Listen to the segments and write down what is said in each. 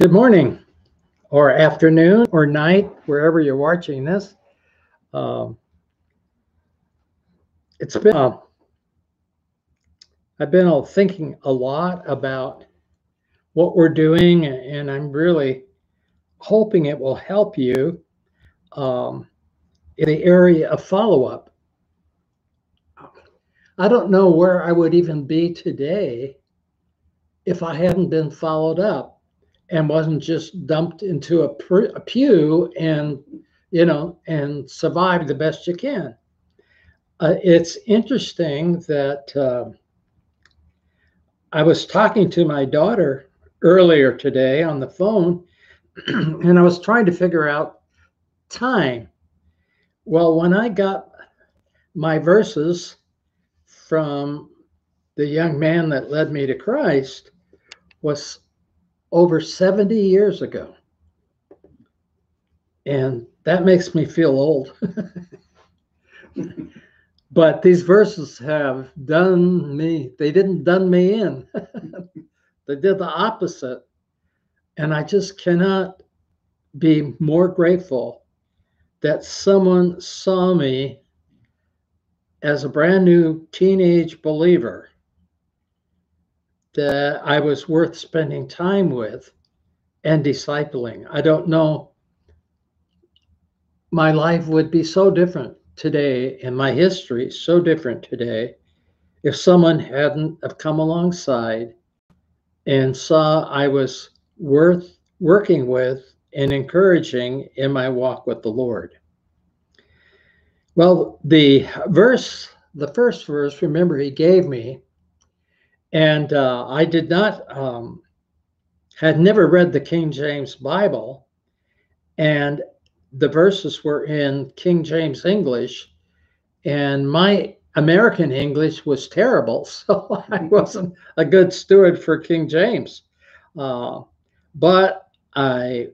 Good morning, or afternoon, or night, wherever you're watching this. Um, it's been, uh, I've been thinking a lot about what we're doing, and I'm really hoping it will help you um, in the area of follow up. I don't know where I would even be today if I hadn't been followed up and wasn't just dumped into a, a pew and you know and survive the best you can. Uh, it's interesting that uh, i was talking to my daughter earlier today on the phone and i was trying to figure out time. Well when i got my verses from the young man that led me to christ was over 70 years ago. And that makes me feel old. but these verses have done me, they didn't done me in. they did the opposite. And I just cannot be more grateful that someone saw me as a brand new teenage believer that I was worth spending time with and discipling. I don't know. My life would be so different today and my history so different today if someone hadn't have come alongside and saw I was worth working with and encouraging in my walk with the Lord. Well, the verse, the first verse, remember he gave me and uh, I did not, um, had never read the King James Bible, and the verses were in King James English, and my American English was terrible, so I wasn't a good steward for King James. Uh, but I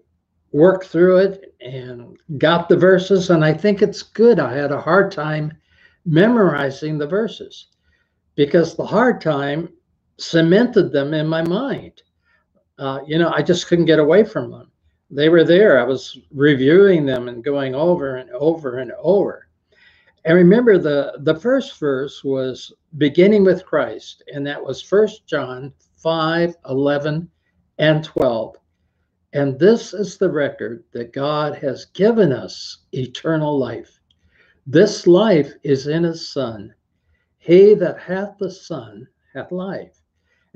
worked through it and got the verses, and I think it's good. I had a hard time memorizing the verses because the hard time cemented them in my mind. Uh, you know, I just couldn't get away from them. They were there. I was reviewing them and going over and over and over. And remember, the the first verse was beginning with Christ, and that was First John 5, 11, and 12. And this is the record that God has given us eternal life. This life is in his Son. He that hath the Son hath life.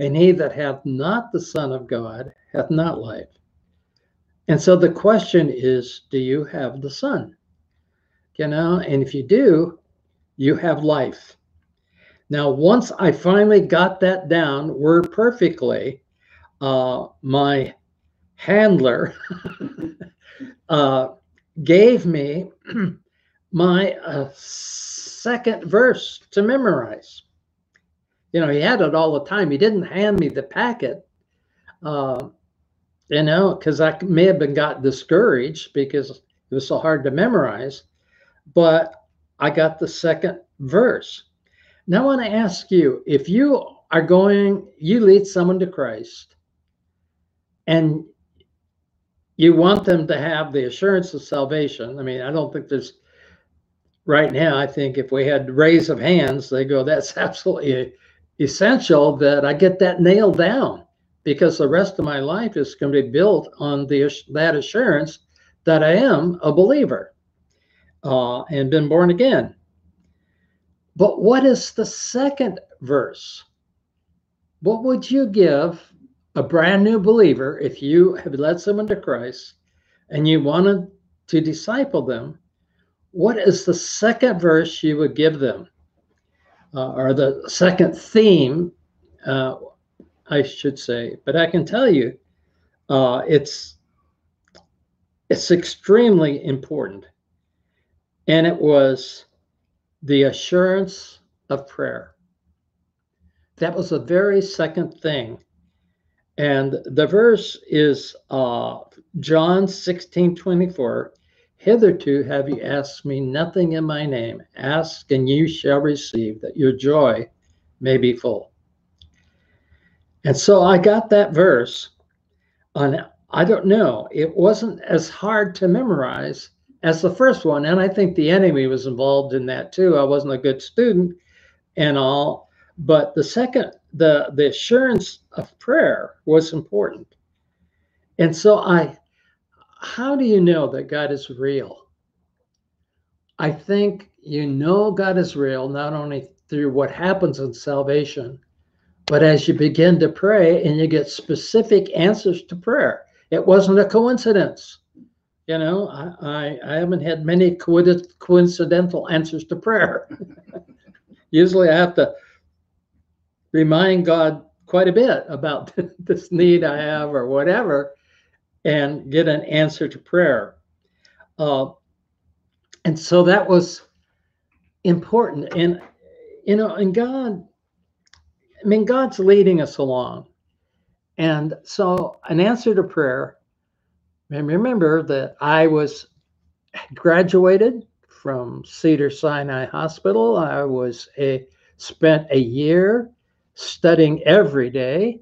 And he that hath not the Son of God hath not life. And so the question is do you have the Son? You know, and if you do, you have life. Now, once I finally got that down word perfectly, uh, my handler uh, gave me my uh, second verse to memorize you know, he had it all the time. He didn't hand me the packet, uh, you know, because I may have been got discouraged because it was so hard to memorize. But I got the second verse. Now I want to ask you if you are going, you lead someone to Christ and you want them to have the assurance of salvation. I mean, I don't think there's right now, I think if we had raise of hands, they go, that's absolutely essential that I get that nailed down because the rest of my life is going to be built on the that assurance that I am a believer uh, and been born again. But what is the second verse? What would you give a brand new believer if you have led someone to Christ and you wanted to disciple them? What is the second verse you would give them? Uh, or the second theme, uh, I should say. But I can tell you, uh, it's it's extremely important, and it was the assurance of prayer. That was the very second thing. And the verse is uh, John 16 24. Hitherto have you asked me nothing in my name. Ask and you shall receive, that your joy may be full. And so I got that verse on I don't know. It wasn't as hard to memorize as the first one. And I think the enemy was involved in that too. I wasn't a good student and all. But the second, the, the assurance of prayer was important. And so I, how do you know that God is real? I think you know God is real not only through what happens in salvation, but as you begin to pray and you get specific answers to prayer. It wasn't a coincidence. You know, I, I, I haven't had many coincidental answers to prayer. Usually I have to remind God quite a bit about this need I have or whatever and get an answer to prayer. Uh, and so that was important. And, you know, and God, I mean, God's leading us along. And so, an answer to prayer, and remember that I was graduated from Cedar Sinai Hospital. I was a spent a year studying every day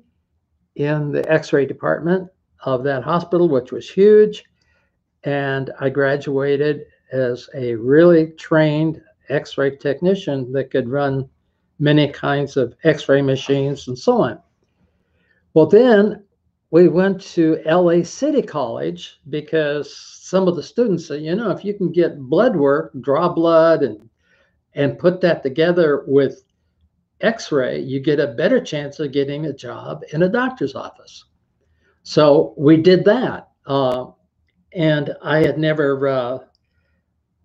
in the X-ray department of that hospital, which was huge. And I graduated as a really trained X-ray technician that could run many kinds of X-ray machines and so on. Well, then we went to LA City College because some of the students said, you know, if you can get blood work, draw blood and and put that together with x-ray, you get a better chance of getting a job in a doctor's office. So we did that. Uh, and I had never, uh,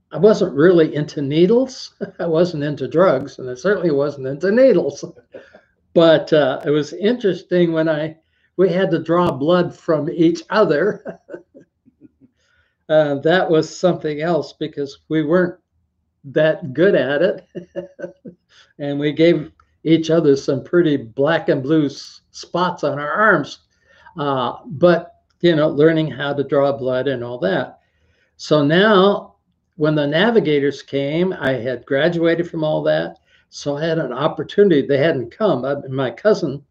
I wasn't really into needles. I wasn't into drugs, and I certainly wasn't into needles. but uh, it was interesting when I we had to draw blood from each other. uh, that was something else because we weren't that good at it, and we gave each other some pretty black and blue spots on our arms. Uh, but you know, learning how to draw blood and all that. So now, when the navigators came, I had graduated from all that. So I had an opportunity. They hadn't come. I, my cousin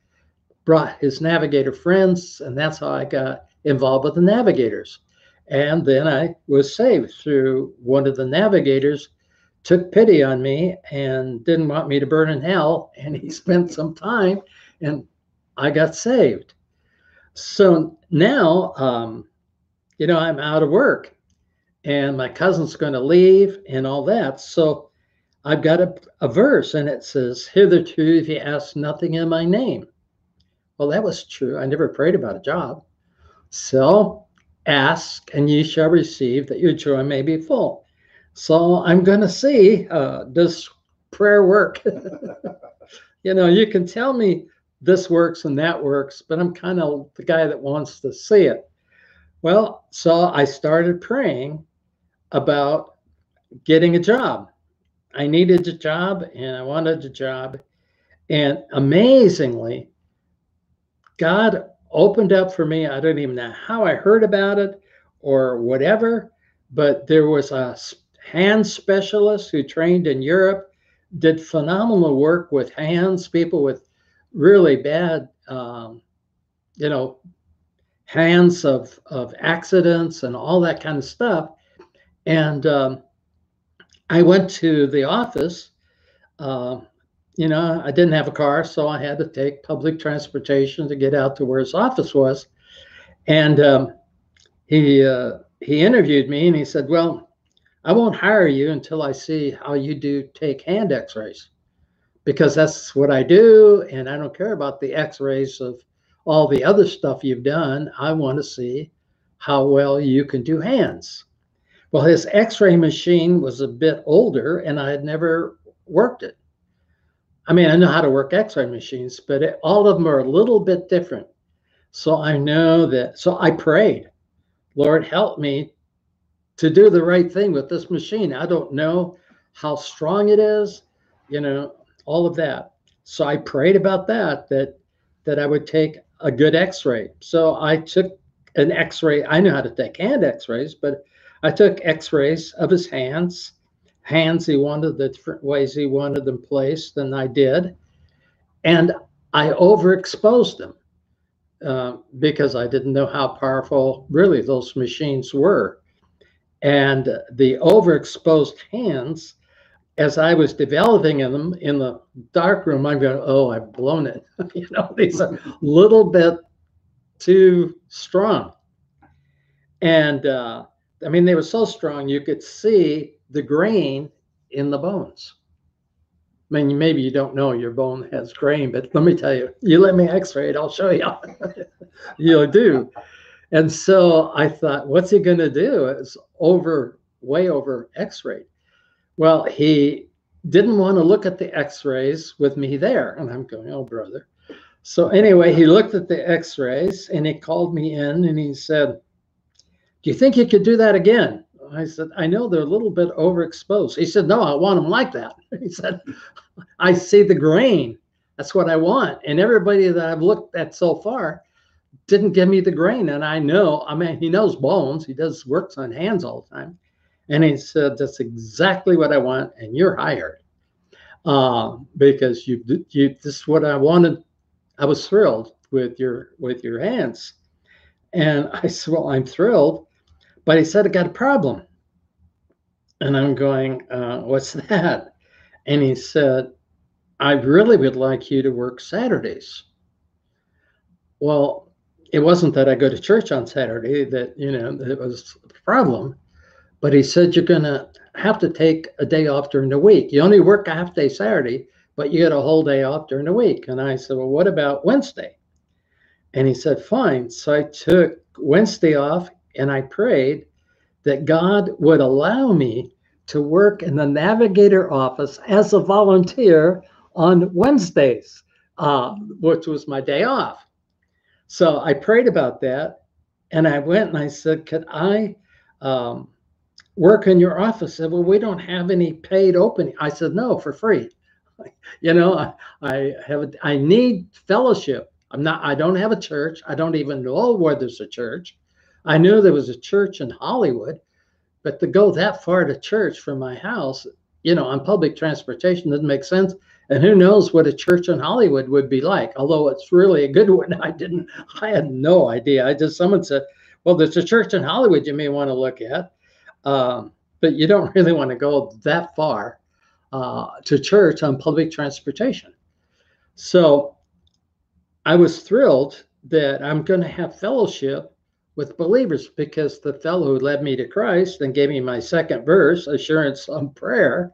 brought his navigator friends, and that's how I got involved with the navigators. And then I was saved through one of the navigators took pity on me and didn't want me to burn in hell. And he spent some time and I got saved. So now, um, you know, I'm out of work and my cousin's going to leave and all that. So I've got a, a verse and it says, Hitherto, if you ask nothing in my name. Well, that was true. I never prayed about a job. So ask and ye shall receive that your joy may be full. So I'm going to see uh, does prayer work? you know, you can tell me this works and that works, but I'm kind of the guy that wants to see it. Well, so I started praying about getting a job. I needed a job and I wanted a job. And amazingly, God opened up for me. I don't even know how I heard about it or whatever, but there was a hand specialist who trained in Europe, did phenomenal work with hands, people with really bad, um, you know, hands of, of accidents and all that kind of stuff. And um, I went to the office. Uh, you know, I didn't have a car, so I had to take public transportation to get out to where his office was. And um, he uh, he interviewed me, and he said, "Well, I won't hire you until I see how you do take hand x rays because that's what I do. And I don't care about the x rays of all the other stuff you've done. I want to see how well you can do hands. Well, his x ray machine was a bit older and I had never worked it. I mean, I know how to work x ray machines, but it, all of them are a little bit different. So I know that. So I prayed, Lord, help me to do the right thing with this machine. I don't know how strong it is, you know, all of that. So I prayed about that, that that I would take a good x-ray. So I took an x-ray. I knew how to take hand x-rays, but I took x-rays of his hands, hands he wanted the different ways he wanted them placed, than I did. And I overexposed them. uh, because I didn't know how powerful really those machines were. And the overexposed hands, as I was developing in them in the dark room, I'm going, oh, I've blown it. you know, these are a little bit too strong. And uh, I mean, they were so strong you could see the grain in the bones. I mean, maybe you don't know your bone has grain, but let me tell you, you let me x-ray it, I'll show you. You'll do. And so I thought, what's he going to do? It's over, way over x-ray. Well, he didn't want to look at the x-rays with me there. And I'm going, oh, brother. So anyway, he looked at the x-rays and he called me in and he said, do you think you could do that again? I said, I know they're a little bit overexposed. He said, No, I want them like that. He said, I see the grain. That's what I want. And everybody that I've looked at so far didn't give me the grain. And I know, I mean, he knows bones. He does works on hands all the time. And he said, That's exactly what I want. And you're hired. Uh, because you, you, this is what I wanted. I was thrilled with your, with your hands. And I said, Well, I'm thrilled but he said, I got a problem. And I'm going, uh, What's that? And he said, I really would like you to work Saturdays. Well, it wasn't that I go to church on Saturday that, you know, it was a problem. But he said, You're going to have to take a day off during the week. You only work a half day Saturday, but you get a whole day off during the week. And I said, Well, what about Wednesday? And he said, Fine. So I took Wednesday off and I prayed that God would allow me to work in the navigator office as a volunteer on Wednesdays, uh, which was my day off. So I prayed about that and I went and I said, Could I um, work in your office? Said, Well, we don't have any paid opening. I said, No, for free. you know, I, I have a, I need fellowship. I'm not I don't have a church. I don't even know where there's a church. I knew there was a church in Hollywood, but to go that far to church from my house, you know, on public transportation doesn't make sense. And who knows what a church in Hollywood would be like? Although it's really a good one. I didn't, I had no idea. I just, someone said, well, there's a church in Hollywood you may want to look at. Um, but you don't really want to go that far uh, to church on public transportation. So I was thrilled that I'm going to have fellowship with believers because the fellow who led me to Christ and gave me my second verse, assurance on prayer,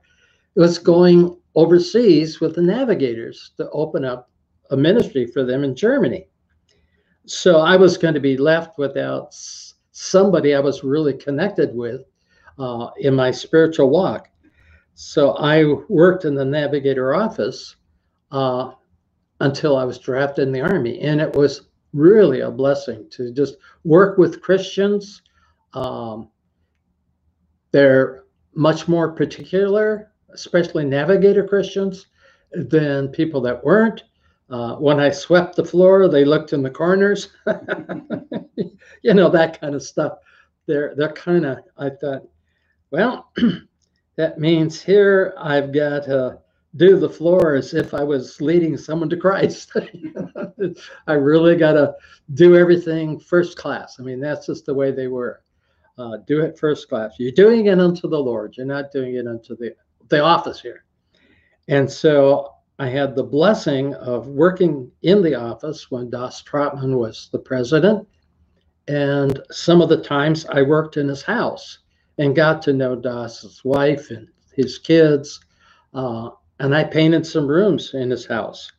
was going overseas with the navigators to open up a ministry for them in Germany. So I was going to be left without somebody I was really connected with uh, in my spiritual walk. So I worked in the navigator office uh, until I was drafted in the army, and it was really a blessing to just work with Christians. Um, they're much more particular, especially navigator Christians, than people that weren't. Uh, when I swept the floor, they looked in the corners. you know that kind of stuff. They're they're kind of. I thought, well, that means here I've got to do the floor as if I was leading someone to Christ. I really got to do everything first class. I mean, that's just the way they were. Uh, do it first class. You're doing it unto the Lord. You're not doing it unto the the office here. And so I had the blessing of working in the office when Daws Trotman was the president. And some of the times I worked in his house and got to know Daws's wife and his kids. Uh, and I painted some rooms in his house.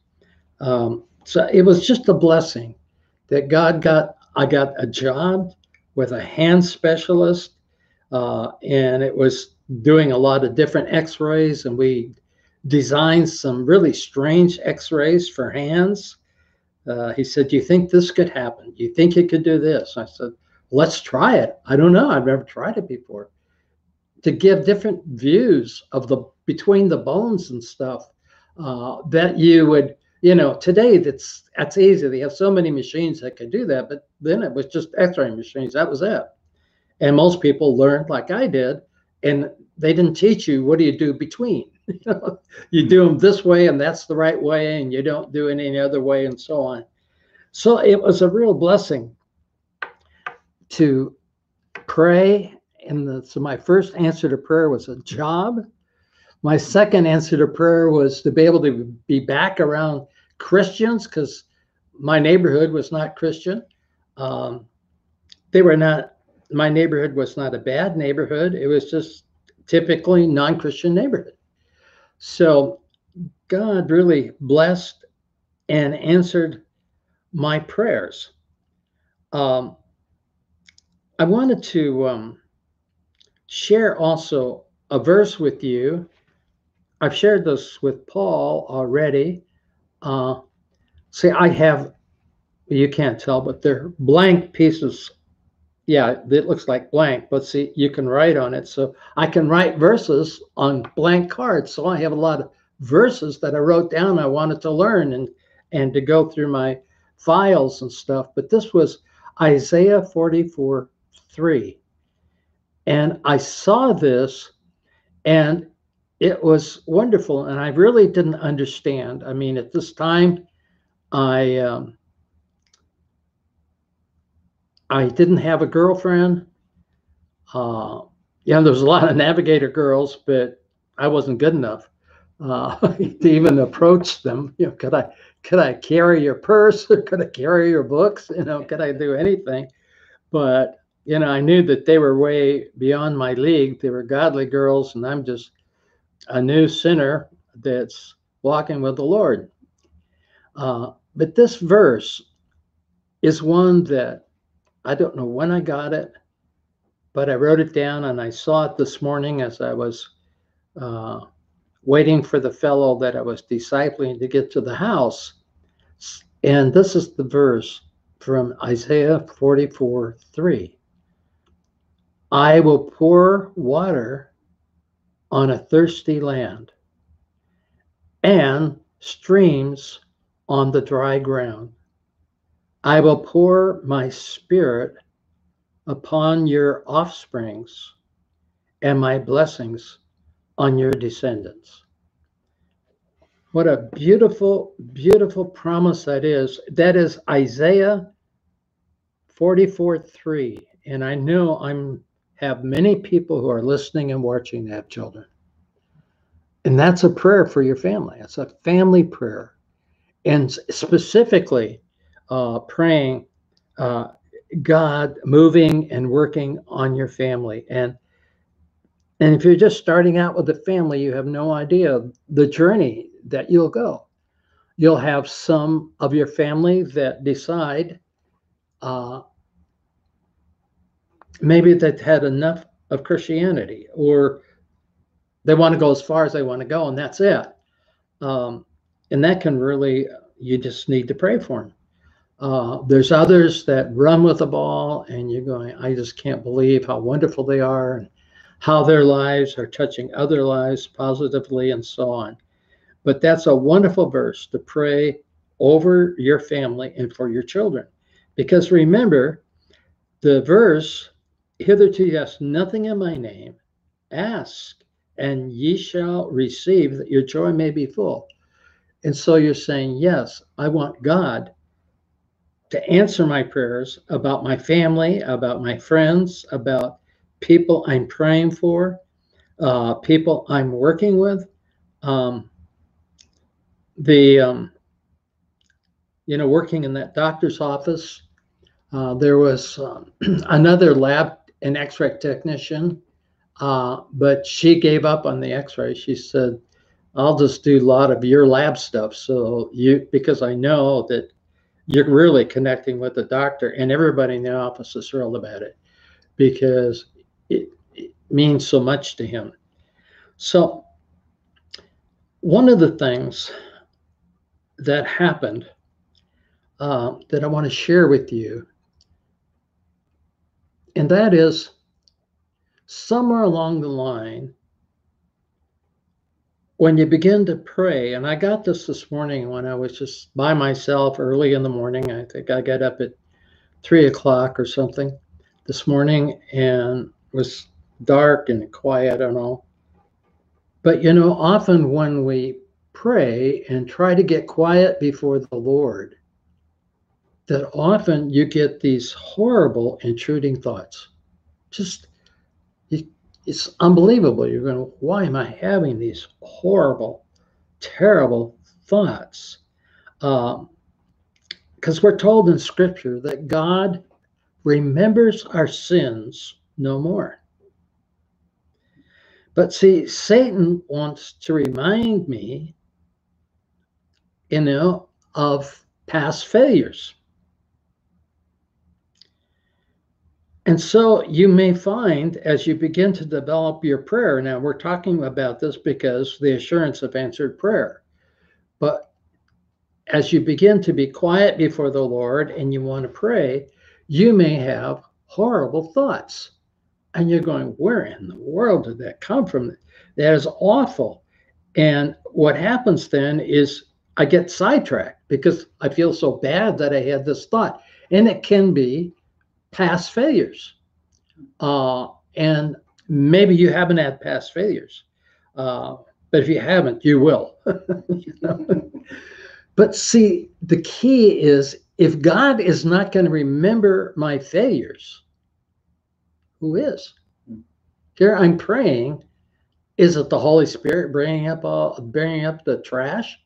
Um, so it was just a blessing that God got. I got a job with a hand specialist, uh, and it was doing a lot of different X-rays, and we designed some really strange X-rays for hands. Uh, he said, "Do you think this could happen? Do you think it could do this?" I said, "Let's try it." I don't know. I've never tried it before. To give different views of the between the bones and stuff uh, that you would you know today that's that's easy they have so many machines that can do that but then it was just x-ray machines that was it and most people learned like i did and they didn't teach you what do you do between you, you do them this way and that's the right way and you don't do it any other way and so on So it was a real blessing to pray. And the, so my first answer to prayer was a job. My second answer to prayer was to be able to be back around Christians because my neighborhood was not Christian. Um, they were not, my neighborhood was not a bad neighborhood. It was just typically non Christian neighborhood. So God really blessed and answered my prayers. Um, I wanted to um, share also a verse with you. I've shared this with Paul already. Uh, see, I have, you can't tell, but they're blank pieces. Yeah, it looks like blank, but see, you can write on it. So I can write verses on blank cards. So I have a lot of verses that I wrote down I wanted to learn and and to go through my files and stuff. But this was Isaiah 44 3. And I saw this and it was wonderful. And I really didn't understand. I mean, at this time, I um, I didn't have a girlfriend. Uh, yeah, there was a lot of navigator girls, but I wasn't good enough uh, to even approach them. You know, could I could I carry your purse could I carry your books? You know, could I do anything? But you know, I knew that they were way beyond my league. They were godly girls, and I'm just a new sinner that's walking with the Lord. Uh, but this verse is one that I don't know when I got it, but I wrote it down and I saw it this morning as I was uh, waiting for the fellow that I was discipling to get to the house. And this is the verse from Isaiah 44 3. I will pour water on a thirsty land and streams on the dry ground. I will pour my spirit upon your offsprings and my blessings on your descendants. What a beautiful, beautiful promise that is. That is Isaiah 44 3. And I know I'm have many people who are listening and watching that have children. And that's a prayer for your family. It's a family prayer. And specifically uh, praying uh, God moving and working on your family. And and if you're just starting out with a family, you have no idea the journey that you'll go. You'll have some of your family that decide uh, maybe they've had enough of Christianity or they want to go as far as they want to go and that's it. Um, and that can really, you just need to pray for them. Uh, there's others that run with the ball and you're going, I just can't believe how wonderful they are. And how their lives are touching other lives positively, and so on. But that's a wonderful verse to pray over your family and for your children. Because remember, the verse, hitherto you ask nothing in my name, ask, and ye shall receive that your joy may be full. And so you're saying, Yes, I want God to answer my prayers about my family, about my friends, about people I'm praying for, uh, people I'm working with. Um, the, um, you know, working in that doctor's office, uh, there was um, another lab, an x ray technician, uh, but she gave up on the x ray. She said, I'll just do a lot of your lab stuff. So you, because I know that you're really connecting with the doctor, and everybody in the office is thrilled about it because it, it means so much to him. So, one of the things that happened uh, that I want to share with you, and that is somewhere along the line, when you begin to pray, and I got this this morning when I was just by myself early in the morning. I think I got up at three o'clock or something this morning, and was dark and quiet and all. But you know, often when we pray and try to get quiet before the Lord, that often you get these horrible intruding thoughts. Just it's unbelievable. You're going, why am I having these horrible, terrible thoughts? Because um, we're told in Scripture that God remembers our sins no more. But see, Satan wants to remind me, you know, of past failures. And so you may find as you begin to develop your prayer, now we're talking about this because the assurance of answered prayer. But as you begin to be quiet before the Lord and you want to pray, you may have horrible thoughts. And you're going, where in the world did that come from? That is awful. And what happens then is I get sidetracked because I feel so bad that I had this thought. And it can be past failures. Uh, and maybe you haven't had past failures. Uh, but if you haven't, you will. But see, the key is if God is not going to remember my failures, who is? Here I'm praying. Is it the Holy Spirit bringing up all, bringing up the trash?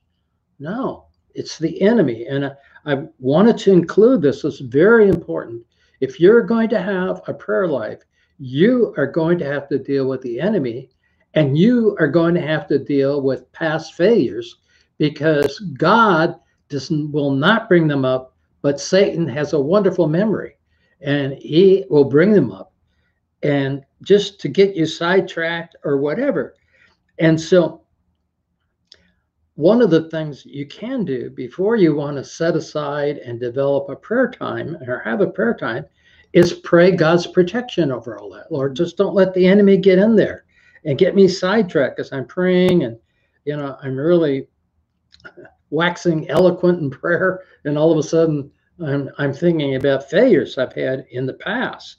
No, it's the enemy. And I, I wanted to include this. It's very important. If you're going to have a prayer life, you are going to have to deal with the enemy and you are going to have to deal with past failures because God doesn't will not bring them up, but Satan has a wonderful memory and he will bring them up and just to get you sidetracked or whatever. And so one of the things you can do before you want to set aside and develop a prayer time or have a prayer time is pray God's protection over all that. Lord, just don't let the enemy get in there and get me sidetracked as I'm praying and you know I'm really waxing eloquent in prayer and all of a sudden I'm I'm thinking about failures I've had in the past.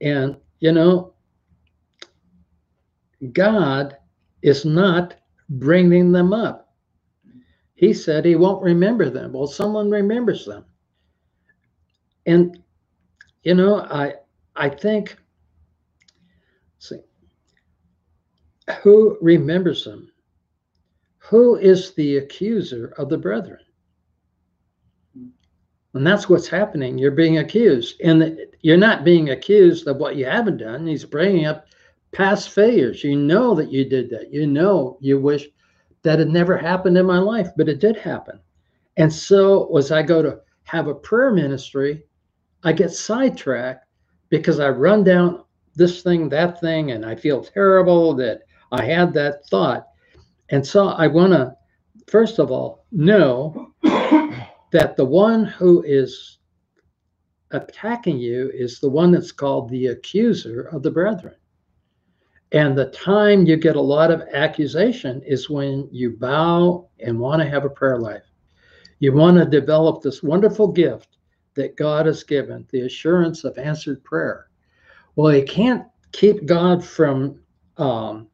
And you know God is not bringing them up. He said he won't remember them. Well, someone remembers them. And you know, I I think see who remembers them? Who is the accuser of the brethren? And that's what's happening. You're being accused. And you're not being accused of what you haven't done. He's bringing up past failures. You know that you did that. You know you wish that had never happened in my life, but it did happen. And so, as I go to have a prayer ministry, I get sidetracked because I run down this thing, that thing, and I feel terrible that I had that thought. And so, I want to, first of all, know that the one who is attacking you is the one that's called the accuser of the brethren. And the time you get a lot of accusation is when you bow and want to have a prayer life. You want to develop this wonderful gift that God has given, the assurance of answered prayer. Well, you can't keep God from um,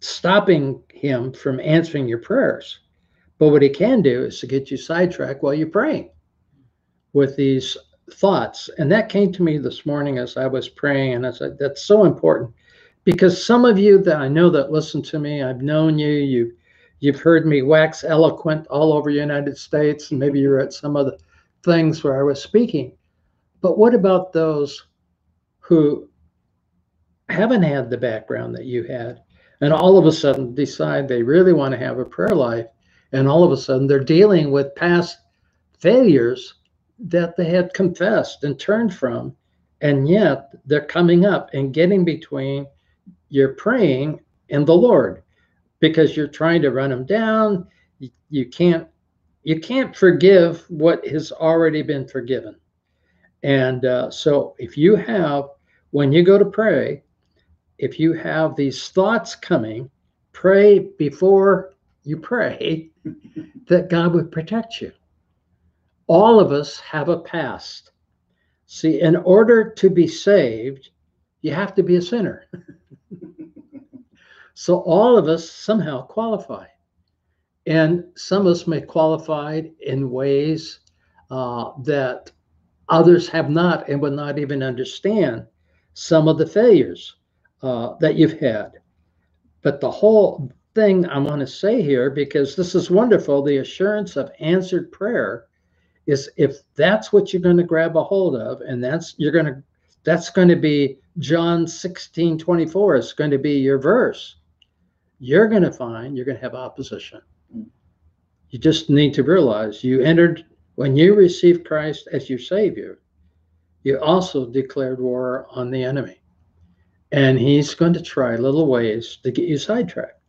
stopping Him from answering your prayers. But what He can do is to get you sidetracked while you're praying with these thoughts. And that came to me this morning as I was praying. And I said, that's so important because some of you that I know that listen to me, I've known you, you you've heard me wax eloquent all over the United States, and maybe you're at some of the things where I was speaking. But what about those who haven't had the background that you had, and all of a sudden decide they really want to have a prayer life, and all of a sudden they're dealing with past failures that they had confessed and turned from, and yet they're coming up and getting between you're praying in the Lord because you're trying to run them down. You, you can't you can't forgive what has already been forgiven. And uh, so if you have when you go to pray, if you have these thoughts coming, pray before you pray that God would protect you. All of us have a past. See, in order to be saved, you have to be a sinner. So all of us somehow qualify. And some of us may qualify in ways uh, that others have not and would not even understand some of the failures uh, that you've had. But the whole thing I want to say here, because this is wonderful, the assurance of answered prayer is if that's what you're going to grab a hold of, and that's you're going to that's going to be John 16, 24 is going to be your verse. You're going to find you're going to have opposition. Mm. You just need to realize you entered when you received Christ as your Savior, you also declared war on the enemy. And he's going to try little ways to get you sidetracked.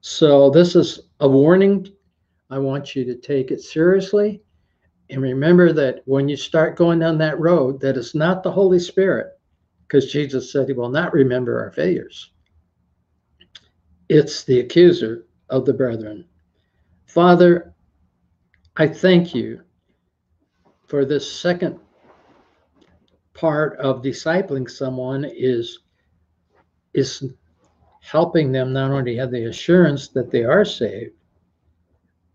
So, this is a warning. I want you to take it seriously. And remember that when you start going down that road, that is not the Holy Spirit, because Jesus said he will not remember our failures. It's the accuser of the brethren. Father, I thank you for this second part of discipling someone is is helping them not only have the assurance that they are saved,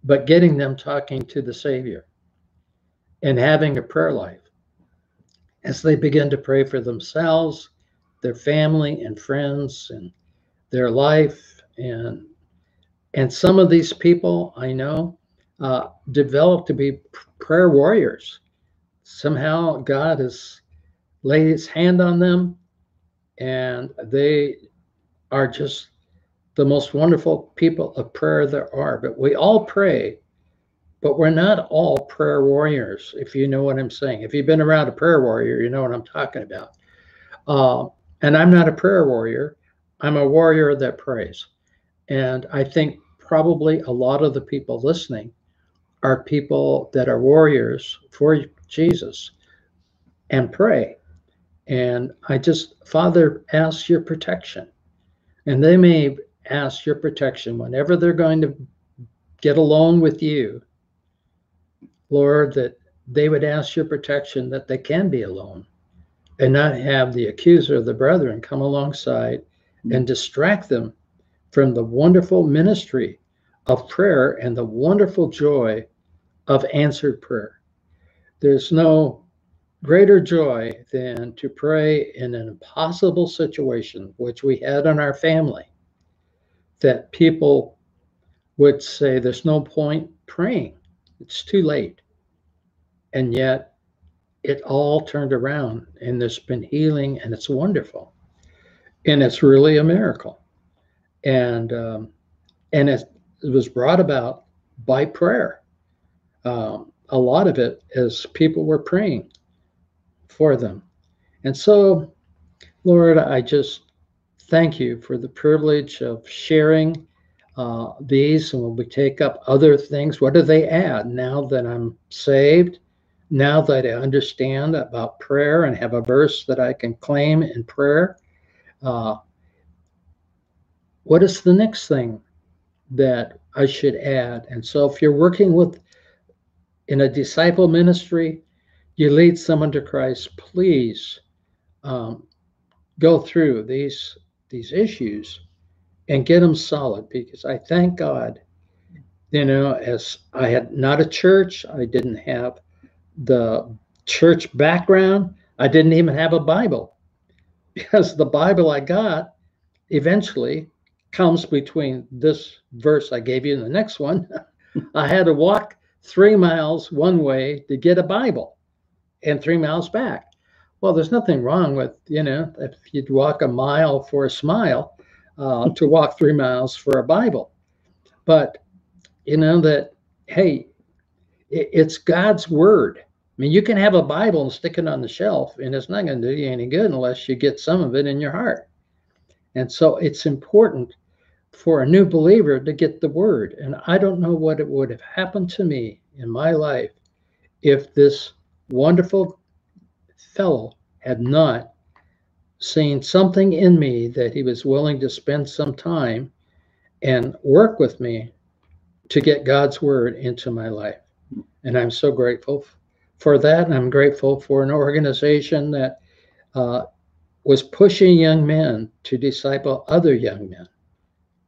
but getting them talking to the Savior and having a prayer life as they begin to pray for themselves, their family and friends and their life and and some of these people I know uh, develop to be prayer warriors. Somehow God has laid his hand on them and they are just the most wonderful people of prayer there are. But we all pray, but we're not all prayer warriors, if you know what I'm saying. If you've been around a prayer warrior, you know what I'm talking about. Uh, and I'm not a prayer warrior, I'm a warrior that prays. And I think probably a lot of the people listening are people that are warriors for Jesus and pray. And I just, Father, ask your protection. And they may ask your protection whenever they're going to get alone with you, Lord, that they would ask your protection that they can be alone and not have the accuser of the brethren come alongside and mm. distract them from the wonderful ministry of prayer and the wonderful joy of answered prayer. There's no greater joy than to pray in an impossible situation, which we had in our family, that people would say, There's no point praying, it's too late. And yet, it all turned around, and there's been healing, and it's wonderful. And it's really a miracle. And, um, and it, was brought about by prayer um, a lot of it is people were praying for them. And so, Lord, I just thank you for the privilege of sharing uh, these. And when we take up other things, what do they add now that I'm saved? Now that I understand about prayer and have a verse that I can claim in prayer, uh, what is the next thing that I should add? And so, if you're working with in a disciple ministry, you lead someone to Christ, please um, go through these these issues and get them solid because I thank God, you know, as I had not a church, I didn't have the church background, I didn't even have a Bible because the Bible I got eventually comes between this verse I gave you and the next one. I had to walk three miles one way to get a Bible and three miles back. Well, there's nothing wrong with, you know, if you'd walk a mile for a smile, uh, to walk three miles for a Bible. But, you know, that, hey, it, it's God's word. I mean, you can have a Bible and stick it on the shelf, and it's not going to do you any good unless you get some of it in your heart. And so it's important for a new believer to get the word. And I don't know what it would have happened to me in my life if this wonderful fellow had not seen something in me that he was willing to spend some time and work with me to get God's word into my life. And I'm so grateful for that. And I'm grateful for an organization that uh, was pushing young men to disciple other young men.